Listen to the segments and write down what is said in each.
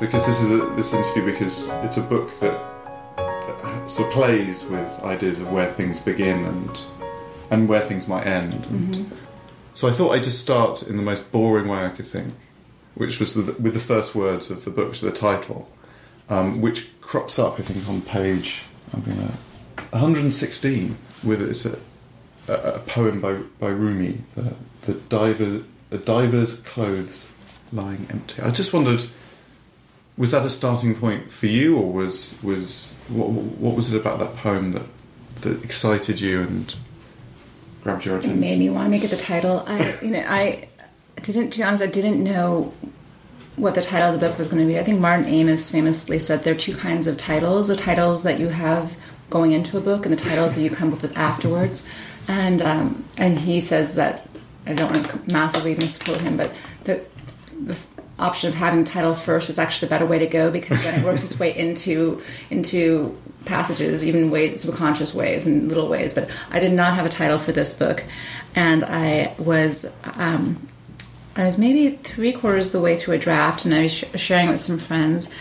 because this is a, this interview because it's a book that, that sort of plays with ideas of where things begin and and where things might end. And Mm-hmm. So I thought I'd just start in the most boring way I could think, which was the, with the first words of the book, so the title, um, which crops up I think on page I'm gonna 116 with it's a, a, a poem by by Rumi, the the diver the diver's clothes lying empty. I just wondered, was that a starting point for you, or was was what what was it about that poem that that excited you and grabbed your It attention? made me want to make it the title. I, you know, I didn't. To be honest, I didn't know what the title of the book was going to be. I think Martin Amis famously said there are two kinds of titles: the titles that you have going into a book, and the titles that you come up with afterwards. And um, and he says that I don't want to massively misquote him, but the the option of having title first is actually the better way to go because then it works its way into into passages, even ways subconscious ways and little ways. But I did not have a title for this book, and I was um, I was maybe three quarters of the way through a draft, and I was sh- sharing it with some friends,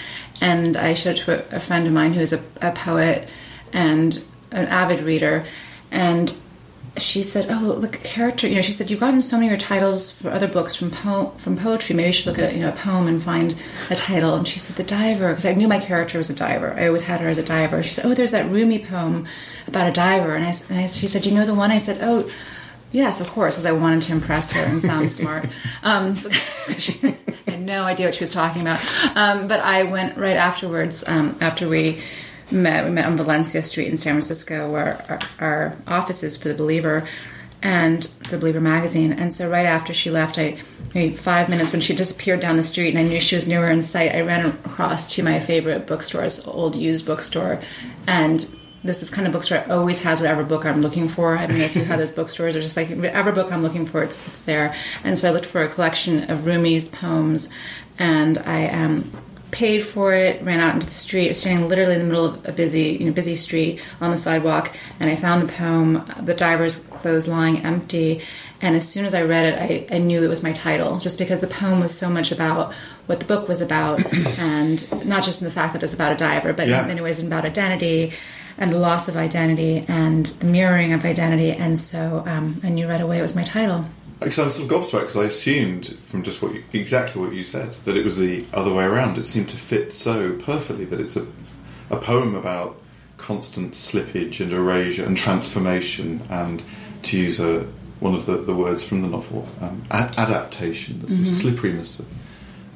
and I showed it to a, a friend of mine who is a, a poet and an avid reader, and she said, "Oh, look, character." You know, she said, "You've gotten so many of your titles for other books from po- from poetry. Maybe you should look at you know a poem and find a title." And she said, "The diver," because I knew my character was a diver. I always had her as a diver. She said, "Oh, there's that Rumi poem about a diver," and I, and I she said, "You know the one?" I said, "Oh." Yes, of course, because I wanted to impress her and sound smart. Um, so she had no idea what she was talking about. Um, but I went right afterwards, um, after we met. We met on Valencia Street in San Francisco, where our, our office is for The Believer and The Believer magazine. And so right after she left, I maybe five minutes when she disappeared down the street and I knew she was nowhere in sight, I ran across to my favorite bookstore's old used bookstore and this is kind of bookstore always has whatever book I'm looking for. I don't know if you have those bookstores or just like whatever book I'm looking for, it's, it's there. And so I looked for a collection of Rumi's poems, and I um, paid for it. Ran out into the street, was standing literally in the middle of a busy, you know, busy street on the sidewalk, and I found the poem, "The Diver's Clothes Lying Empty." And as soon as I read it, I, I knew it was my title, just because the poem was so much about what the book was about, and not just in the fact that it was about a diver, but Yeah. in many ways about identity and the loss of identity and the mirroring of identity. And so um, I knew right away it was my title. Because I'm sort of gobsmacked because I assumed from just what you, exactly what you said that it was the other way around. It seemed to fit so perfectly that it's a, a poem about constant slippage and erasure and transformation and to use a, one of the, the words from the novel, um, a- adaptation, the of slipperiness of,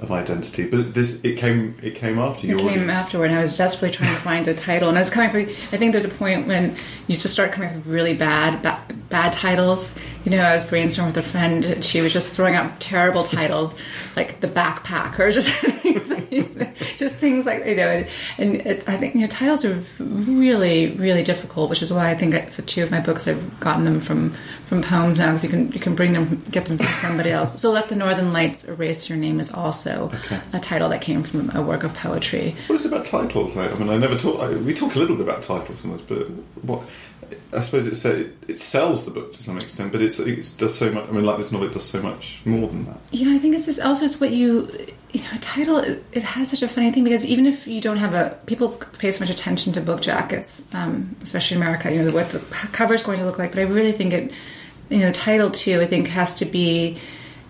of identity. But this it came it came after you It already- came afterward, and I was desperately trying to find a title. And I was coming for. I think there's a point when you just start coming up with really bad, bad, bad titles. You know, I was brainstorming with a friend, and she was just throwing out terrible titles, like the backpack, or just things just things like you know. And it, I think you know titles are really, really difficult, which is why I think for two of my books I've gotten them from from poems now, because you can you can bring them, get them from somebody else. So, let the Northern Lights erase your name is also a title that came from a work of poetry. What is it about titles? Like, I mean, I never talk. I, we talk a little bit about titles sometimes, but what? I suppose it's, uh, it, it sells the book to some extent, but it's, it does so much. I mean, like this novel, it does so much more than that. Yeah, I think it's just also it's what you you know a title. It, has such a funny thing because even if you don't have a people pay so much attention to book jackets, um, especially in America. You know what the cover is going to look like, but I really think it. You know, the title too. I think has to be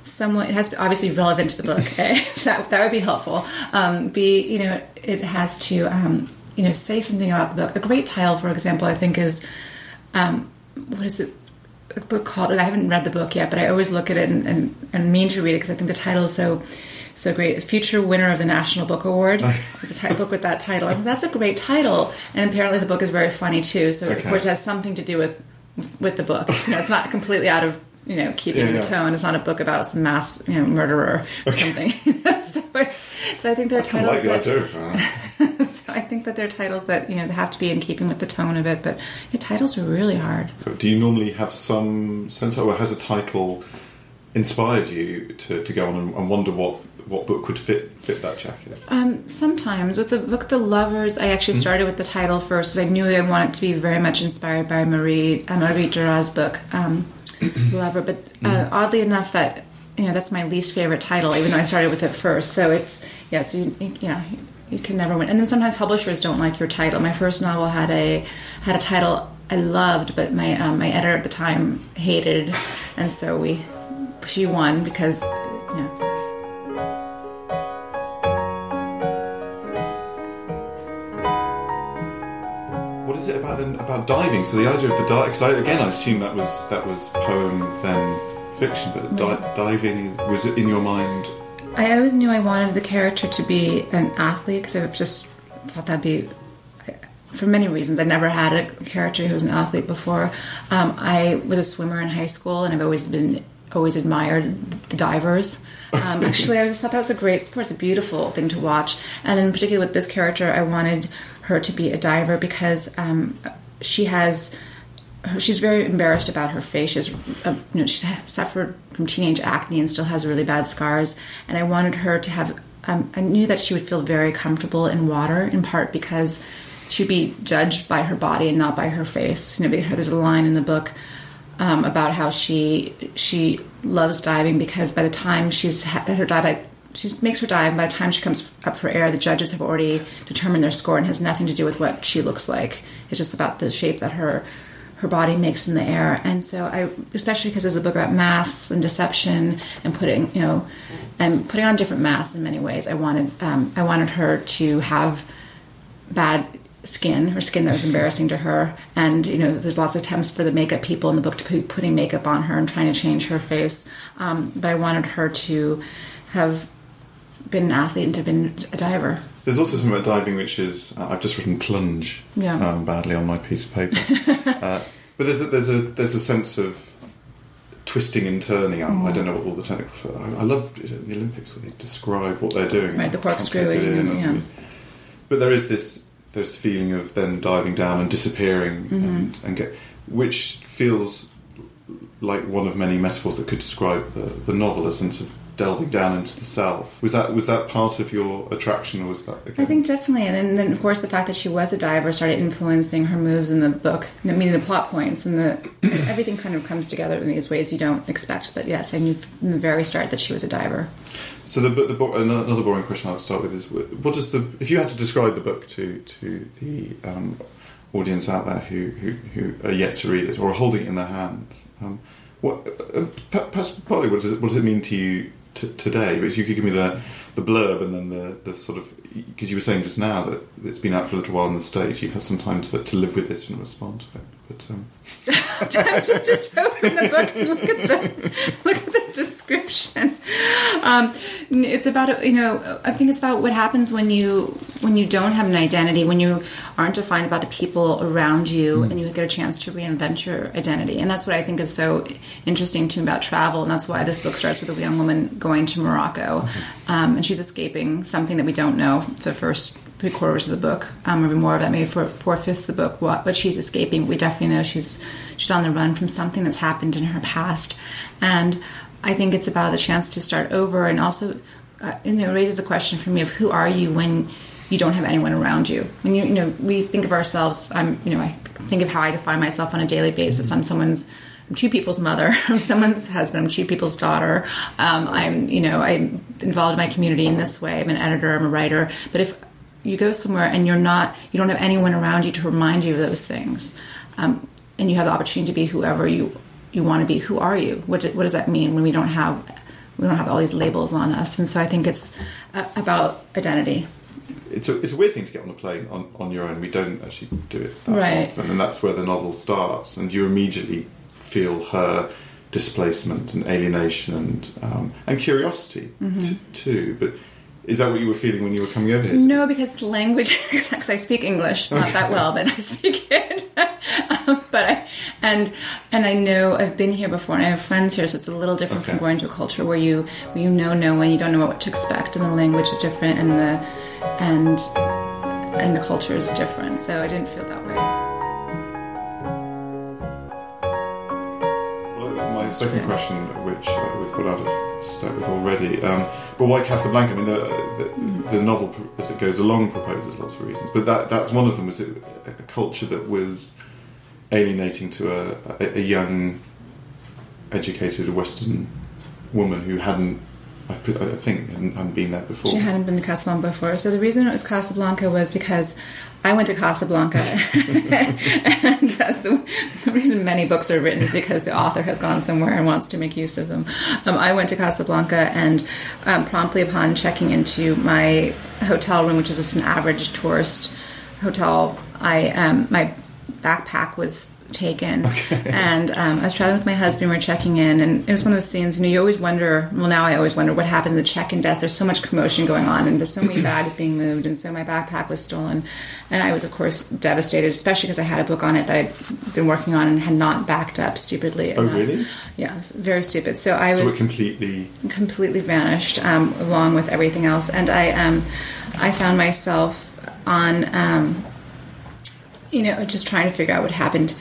somewhat. It has to be obviously relevant to the book. A, that that would be helpful. Um, B, you know, it has to um, you know say something about the book. A great title, for example, I think is um, what is it? A book called. I haven't read the book yet, but I always look at it and, and, and mean to read it because I think the title is so so great. Future winner of the National Book Award. It's a book with that title. Think that's a great title, and apparently the book is very funny too. So of course it has something to do with with the book. You know, it's not completely out of you know keeping Yeah, the tone. It's not a book about some mass you know murderer or something. so it's, so I think there are I titles like that idea of that. so I think that there are titles that you know they have to be in keeping with the tone of it. But yeah, titles are really hard. Do you normally have some sense of, or has a title inspired you to, to go on and, and wonder what, what book would fit fit that jacket? Um, sometimes with the book The Lovers, I actually started with the title first because I knew I wanted to be very much inspired by Marie uh, Marie Duras' book um, Lover. But uh, oddly enough, that you know that's my least favorite title, even though I started with it first. So it's yeah, so you, you, yeah, you can never win. And then sometimes publishers don't like your title. My first novel had a had a title I loved, but my um, my editor at the time hated, and so we she won because yeah. It about then about diving? So the idea of the dive, because again I assume that was that was poem then fiction, but di- diving was it in your mind? I always knew I wanted the character to be an athlete because I just thought that'd be for many reasons. I never had a character who was an athlete before. Um, I was a swimmer in high school, and I've always been always admired the divers. Um, actually, I just thought that was a great sport. It's a beautiful thing to watch. And then, particularly with this character, I wanted her to be a diver because um, she has. She's very embarrassed about her face. She's, uh, you know, she's suffered from teenage acne and still has really bad scars. And I wanted her to have. Um, I knew that she would feel very comfortable in water, in part because she'd be judged by her body and not by her face. You know, there's a line in the book um, about how she she loves diving because by the time she's had her dive, she makes her dive. And by the time she comes up for air, the judges have already determined their score and has nothing to do with what she looks like. It's just about the shape that her her body makes in the air. And so I, especially because it's a book about masks and deception and putting, you know, and putting on different masks in many ways. I wanted um, I wanted her to have bad skin, her skin that was embarrassing to her. And, you know, there's lots of attempts for the makeup people in the book to be putting makeup on her and trying to change her face. Um, but I wanted her to have been an athlete and to have been a diver. There's also something about diving which is, uh, I've just written plunge yeah. um, badly on my piece of paper. uh, but there's a, there's, a, there's a sense of twisting and turning. I, mm. I don't know what all the technical. I, I love the Olympics where they describe what they're doing. Right, the corkscrewing. Yeah. But there is this this feeling of then diving down and disappearing mm-hmm. and, and get which feels like one of many metaphors that could describe the, the novel a sense of delving down into the self was that was that part of your attraction or was that again? i think definitely and then, then, of course the fact that she was a diver started influencing her moves in the book i mean the plot points and the everything kind of comes together in these ways you don't expect but yes i knew from the very start that she was a diver so the, the another boring question I'll start with is what does the if you had to describe the book to to the um, audience out there who, who, who are yet to read it or are holding it in their hands, um, what uh, partly what does it what does it mean to you t- today? If you could give me the the blurb and then the, the sort of because you were saying just now that it's been out for a little while in the states, you've had some time to, to live with it and respond to it. But um... just open the book and look at the look at the description. Um, it's about you know I think it's about what happens when you when you don't have an identity, when you aren't defined by the people around you, mm. and you get a chance to reinvent your identity. And that's what I think is so interesting to me about travel, and that's why this book starts with a young woman going to Morocco, mm-hmm. um, and she's escaping something that we don't know the first three quarters of the book, um, maybe more of that, maybe four, four fifths of the book. What, but she's escaping. We definitely know she's she's on the run from something that's happened in her past, and I think it's about the chance to start over, and also, uh, you know, raises a question for me of who are you when you don't have anyone around you. When you you know we think of ourselves, I'm you know I think of how I define myself on a daily basis. I'm someone's I'm two people's mother. I'm someone's husband. I'm two people's daughter. Um, I'm, you know, I'm involved in my community in this way. I'm an editor. I'm a writer. But if you go somewhere and you're not, you don't have anyone around you to remind you of those things, um, and you have the opportunity to be whoever you you want to be. Who are you? What, what does that mean when we don't have we don't have all these labels on us? And so I think it's uh, about identity it's a it's a weird thing to get on a plane on, on your own. We don't actually do it that right. often, and that's where the novel starts. And you immediately feel her displacement and alienation and um, and curiosity mm-hmm. t- too. But is that what you were feeling when you were coming over here? No, because the language, because I speak English not that well, but I speak it. um, but I, and and I know I've been here before, and I have friends here, so it's a little different okay. from going to a culture where you where you know no one, you don't know what to expect, and the language is different, and the and and the culture is different. So I didn't feel that way. My second question, which uh, we've got out of step with already, um, but why Casablanca? I mean, the, the, the, novel as it goes along proposes lots of reasons, but that that's one of them. Was it a culture that was alienating to a, a, a young, educated Western woman who hadn't, I, I think, hadn't, hadn't been there before. She hadn't been to Casablanca before. So the reason it was Casablanca was because I went to Casablanca. and as the, the reason many books are written is because the author has gone somewhere and wants to make use of them. Um, I went to Casablanca and um, promptly upon checking into my hotel room, which is just an average tourist hotel, I um, my backpack was taken and um, i was traveling with my husband we were checking in and it was one of those scenes you know you always wonder well now i always wonder what happens at the check-in desk there's so much commotion going on and there's so many bags being moved and so my backpack was stolen and i was of course devastated especially because i had a book on it that i'd been working on and had not backed up stupidly oh, enough. really? yeah very stupid so i So was completely. completely vanished um, along with everything else and i um, i found myself on um, you know just trying to figure out what happened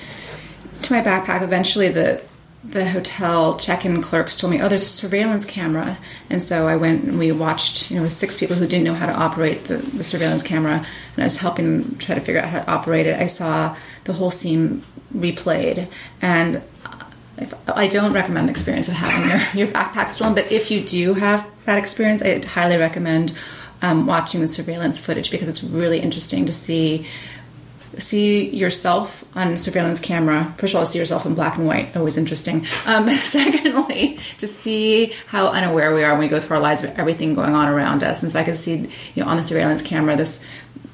my backpack eventually the the hotel check-in clerks told me oh there's a surveillance camera. And so i went and we watched you know with six people who didn't know how to operate the, the surveillance camera and i was helping them try to figure out how to operate it. I saw the whole scene replayed. And I don't recommend the experience of having your, your backpack stolen, but if you do have that experience, I highly recommend um, watching the surveillance footage because it's really interesting to see see yourself on surveillance camera. First of all, see yourself in black and white, always interesting. Um, secondly, to see how unaware we are when we go through our lives with everything going on around us. And so I could see, you know, on the surveillance camera, this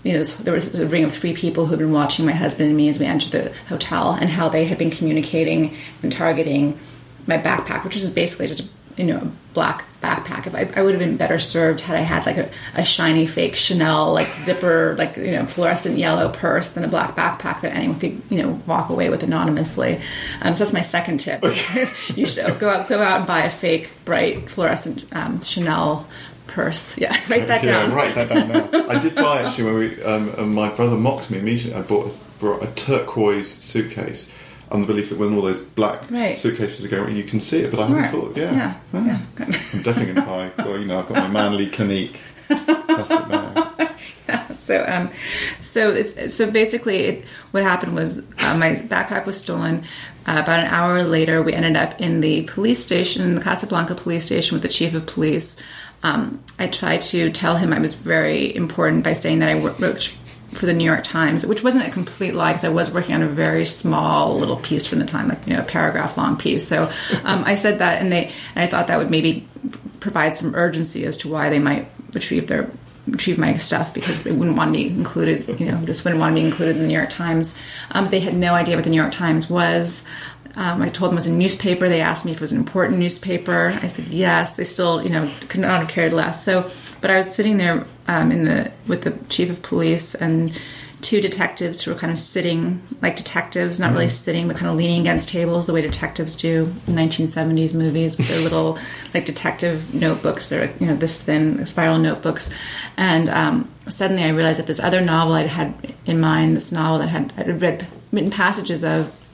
you know, this, there was a ring of three people who'd been watching my husband and me as we entered the hotel, and how they had been communicating and targeting my backpack, which was basically just a, you know black backpack. If I, I would have been better served had I had like a, a shiny fake Chanel like zipper, like you know fluorescent yellow purse than a black backpack that anyone could you know walk away with anonymously. Um, so that's my second tip. you should go out go out and buy a fake bright fluorescent um, Chanel purse. Yeah, write that yeah, down. write that down now. I did buy actually when we. Um, my brother mocked me immediately. I bought brought a turquoise suitcase on the belief that when all those black Right. suitcases are going, you can see it. But I Smart. hadn't thought, yeah, Yeah, Ah. yeah. I'm definitely going to buy. Well, you know, I've got my manly Clinique bag. so um so it's so basically it, what happened was uh, my backpack was stolen uh, about an hour later we ended up in the police station the casablanca police station with the chief of police um, i tried to tell him i was very important by saying that i wo- wrote for the New York Times, which wasn't a complete lie because I was working on a very small little piece from the time, like you know, a paragraph long piece. So um, I said that, and they, and I thought that would maybe provide some urgency as to why they might retrieve their retrieve my stuff because they wouldn't want me included. You know, this wouldn't want me included in the New York Times. Um, they had no idea what the New York Times was. Um, I told them it was a newspaper. They asked me if it was an important newspaper. I said yes. They still, you know, could not have cared less. So, but I was sitting there um, in the with the chief of police and two detectives who were kind of sitting like detectives, not really sitting, but kind of leaning against tables the way detectives do in 1970s movies with their little like detective notebooks. They're you know this thin spiral notebooks, and um, suddenly I realized that this other novel I'd had in mind, this novel that had I'd read written passages of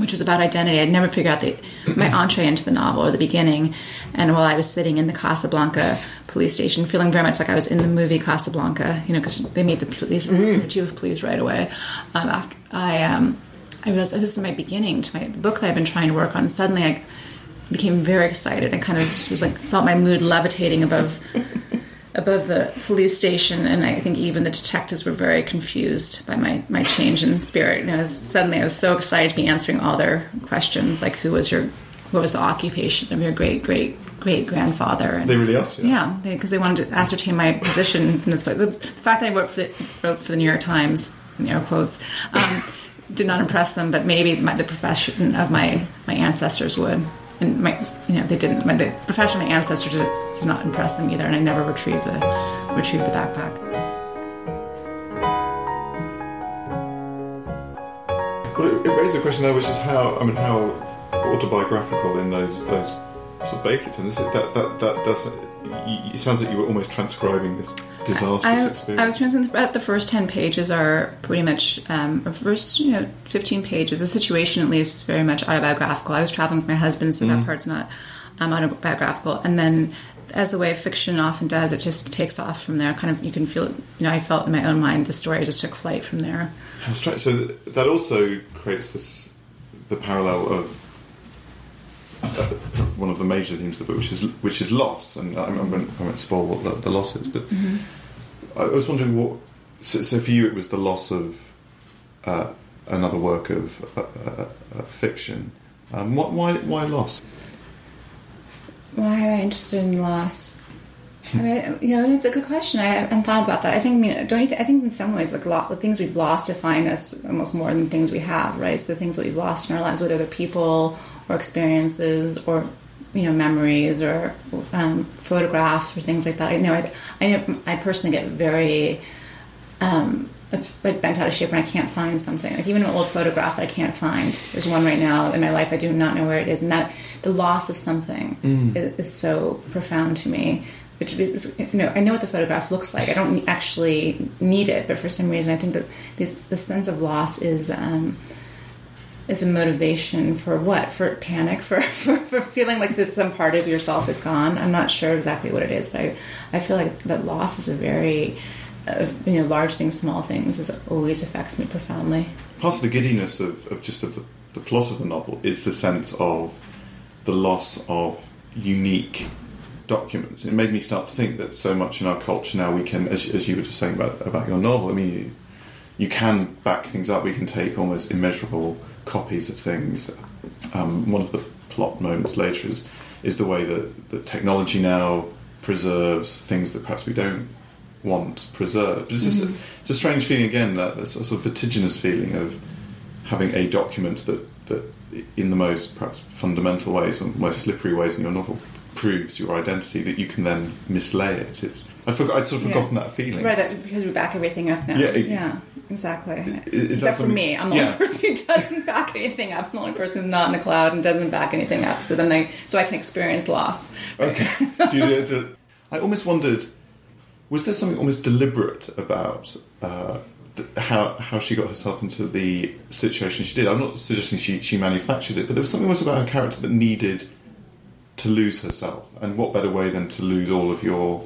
which was about identity. I'd never figured out the, my entree into the novel or the beginning. And while I was sitting in the Casablanca police station, feeling very much like I was in the movie Casablanca, you know, because they made the police the chief of police right away. Um, after I, um, I realized oh, this is my beginning to my the book that I've been trying to work on. Suddenly, I became very excited. I kind of just was like felt my mood levitating above above the police station, and I think even the detectives were very confused by my, my change in spirit. And I was, suddenly, I was so excited to be answering all their questions, like who was your, what was the occupation of your great great great grandfather? And They really asked you. that? yeah, because they, wanted to ascertain my position in this book. The, the fact that I wrote for the, wrote for the New York Times, in air quotes, um, did not impress them. But maybe my, the profession of my my ancestors would, and my you know they didn't. My, the profession of my ancestors did, did not impress them either. And I never retrieved the retrieved the backpack. Well, it, it raises a question though, which is how I mean how autobiographical in those those sort of basic terms. That that that does. It sounds like you were almost transcribing this disastrous I, experience. I was transcribing about the first ten pages are pretty much um, the first you know fifteen pages. The situation, at least, is very much autobiographical. I was traveling with my husband, so that part's not um, autobiographical. And then, as the way fiction often does, it just takes off from there. Kind of, you can feel. it You know, I felt in my own mind the story just took flight from there. So that also creates this the parallel of uh, one of the major themes of the book, which is which is loss. And I, I, won't, I won't spoil what the, the loss is, but Mm-hmm. I was wondering what. So, so for you, it was the loss of uh, another work of uh, uh, uh, fiction. Um, what, why why loss? Why am I interested in loss? I mean, you know, it's a good question. I haven't thought about that. I think, I mean, don't you? Th- I think in some ways, like a lot, the things we've lost define us almost more than the things we have, right? So the things that we've lost in our lives, whether they're people or experiences or you know memories or um, photographs or things like that. I know, I, I know, I personally get very um, like bent out of shape when I can't find something. Like even an old photograph that I can't find. There's one right now in my life I do not know where it is, and that the loss of something is, is so profound to me. Which is, you know, I know what the photograph looks like. I don't actually need it, but for some reason, I think that this the sense of loss is. Um, is a motivation for what? For panic? For, for, for feeling like this some part of yourself is gone? I'm not sure exactly what it is, but I, I feel like that loss is a very, uh, you know, large things, small things, is, always affects me profoundly. Part of the giddiness of, of just of the, the plot of the novel is the sense of the loss of unique documents. It made me start to think that so much in our culture now we can, as, as you were just saying about about your novel. I mean, you, you can back things up. We can take almost immeasurable copies of things. Um, one of the plot moments later is is the way that, that technology now preserves things that perhaps we don't want preserved. It's, just, it's a strange feeling again, that that sort of vertiginous feeling of having a document that, that in the most perhaps fundamental ways or most slippery ways in your novel proves your identity that you can then mislay it. It's I forgot I'd sort of Yeah. forgotten that feeling. Right, that's because we back everything up now. Yeah, it- yeah, exactly. is Except for me, I'm the Yeah. only person who doesn't back anything up. I'm the only person who's not in the cloud and doesn't back anything up. So then I, so I can experience loss. Okay. Do you, do, I almost wondered, was there something almost deliberate about uh, how how she got herself into the situation she did? I'm not suggesting she, she manufactured it, but there was something almost about her character that needed to lose herself. And what better way than to lose all of your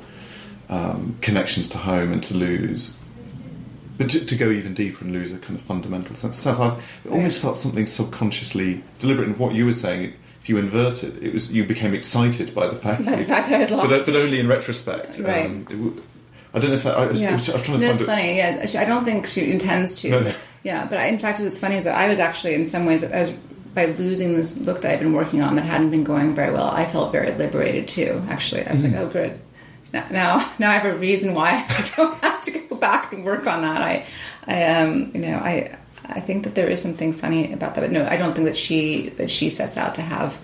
um, connections to home and to lose. But to, to go even deeper and lose a kind of fundamental sense of self, I almost felt something subconsciously deliberate. And what you were saying, if you invert it, it was you became excited by the fact By that the you- fact that I'd but, lost. but only in retrospect. Right. Um, it I don't know if that, I, was, I was, I was trying to no, find it's it. funny. Yeah, I don't think she intends to. No, no. Yeah, but I, in fact, what's funny is that I was actually, in some ways, I was by losing this book that I've been working on that hadn't been going very well. I felt very liberated too. Actually, I was Mm-hmm. like, oh, good. Now, now, I have a reason why I don't have to go back and work on that. I, I, um, you know, I, I think that there is something funny about that. But no, I don't think that she that she sets out to have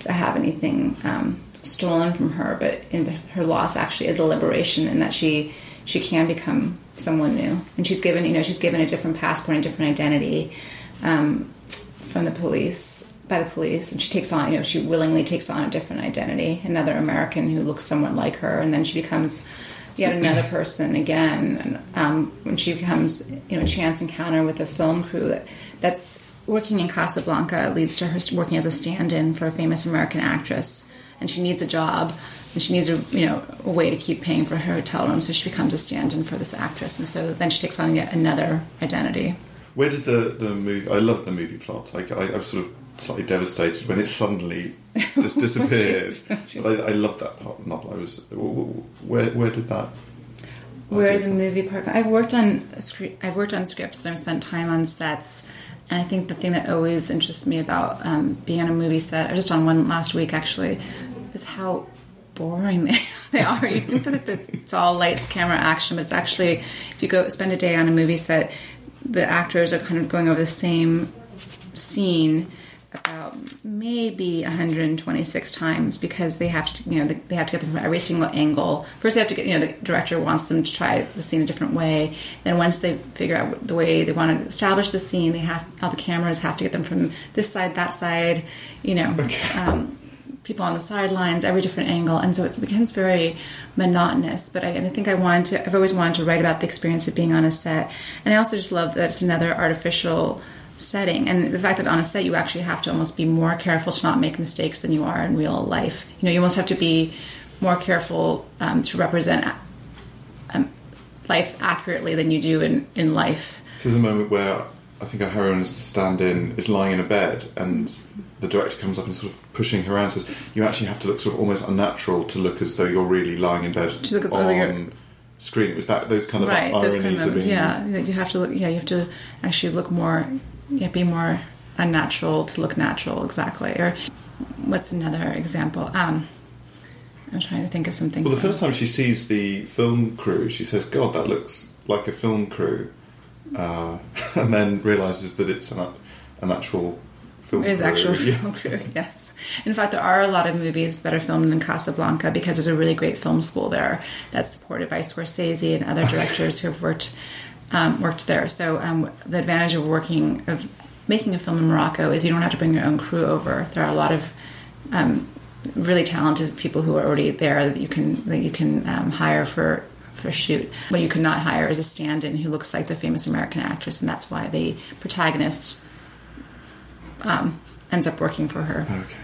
to have anything um, stolen from her. But in her loss actually is a liberation, in that she she can become someone new, and she's given you know she's given a different passport and different identity um, from the police by the police, and she takes on you know she willingly takes on a different identity, another American who looks somewhat like her, and then she becomes yet another person again. And, um, when she becomes you know a chance encounter with a film crew that that's working in Casablanca leads to her working as a stand-in for a famous American actress, and she needs a job, and she needs a you know a way to keep paying for her hotel room, so she becomes a stand-in for this actress, and so then she takes on yet another identity. Where did the, the movie? I love the movie plot. I, I, I sort of slightly devastated when it suddenly just disappeared. I, I loved that part of the novel. I was where where did that? Where the movie part? I've worked on I've worked on scripts and I've spent time on sets, and I think the thing that always interests me about um, being on a movie set, I was just on one last week actually, is how boring they, they are. You think that it's, it's all lights, camera, action, but it's actually if you go spend a day on a movie set, the actors are kind of going over the same scene about maybe 126 times because they have to, you know, they have to get them from every single angle. First, they have to get, you know, the director wants them to try the scene a different way. Then, once they figure out the way they want to establish the scene, they have all the cameras have to get them from this side, that side, you know. Um, people on the sidelines, every different angle, and so it becomes very monotonous. But I, and I think I wanted to, I've always wanted to write about the experience of being on a set, and I also just love that it's another artificial setting, and the fact that on a set you actually have to almost be more careful to not make mistakes than you are in real life. You know, you almost have to be more careful um, to represent um, life accurately than you do in in life. So there's a moment where I think our heroine is the stand-in is lying in a bed, and the director comes up and sort of pushing her around. Says you actually have to look sort of almost unnatural to look as though you're really lying in bed To look as though you're- on screen. It was that those kind of right ironies those kind of yeah you have to look yeah you have to actually look more yeah be more unnatural to look natural exactly or what's another example um i'm trying to think of something Well, the first time she sees the film crew, she says, "God, that looks like a film crew," uh, and then realizes that it's an, an actual film. Crew. It is crew. actual Yeah. film crew, yes. In fact, there are a lot of movies that are filmed in Casablanca because there's a really great film school there that's supported by Scorsese and other directors who have worked um, worked there. So um, the advantage of working of making a film in Morocco is you don't have to bring your own crew over. There are a lot of um, really talented people who are already there that you can that you can um, hire for for a shoot. What you cannot hire is a stand-in who looks like the famous American actress, and that's why the protagonist um, ends up working for her. Okay.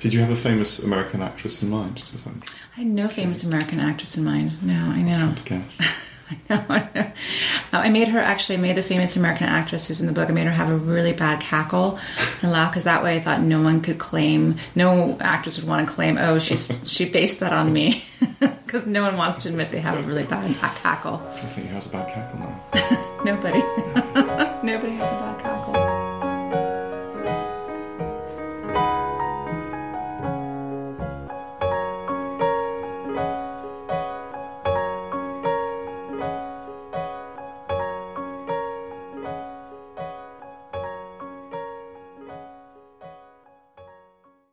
Did you have a famous American actress in mind? I'm had no famous American actress in mind. No, I know. trying to guess. I know. I know. I made her actually. I made the famous American actress who's in the book. I made her have a really bad cackle and laugh because that way I thought no one could claim, no actress would want to claim, oh, she's she based that on me, because no one wants to admit they have a really bad cackle. I think he has a bad cackle now. Nobody, nobody has a bad cackle.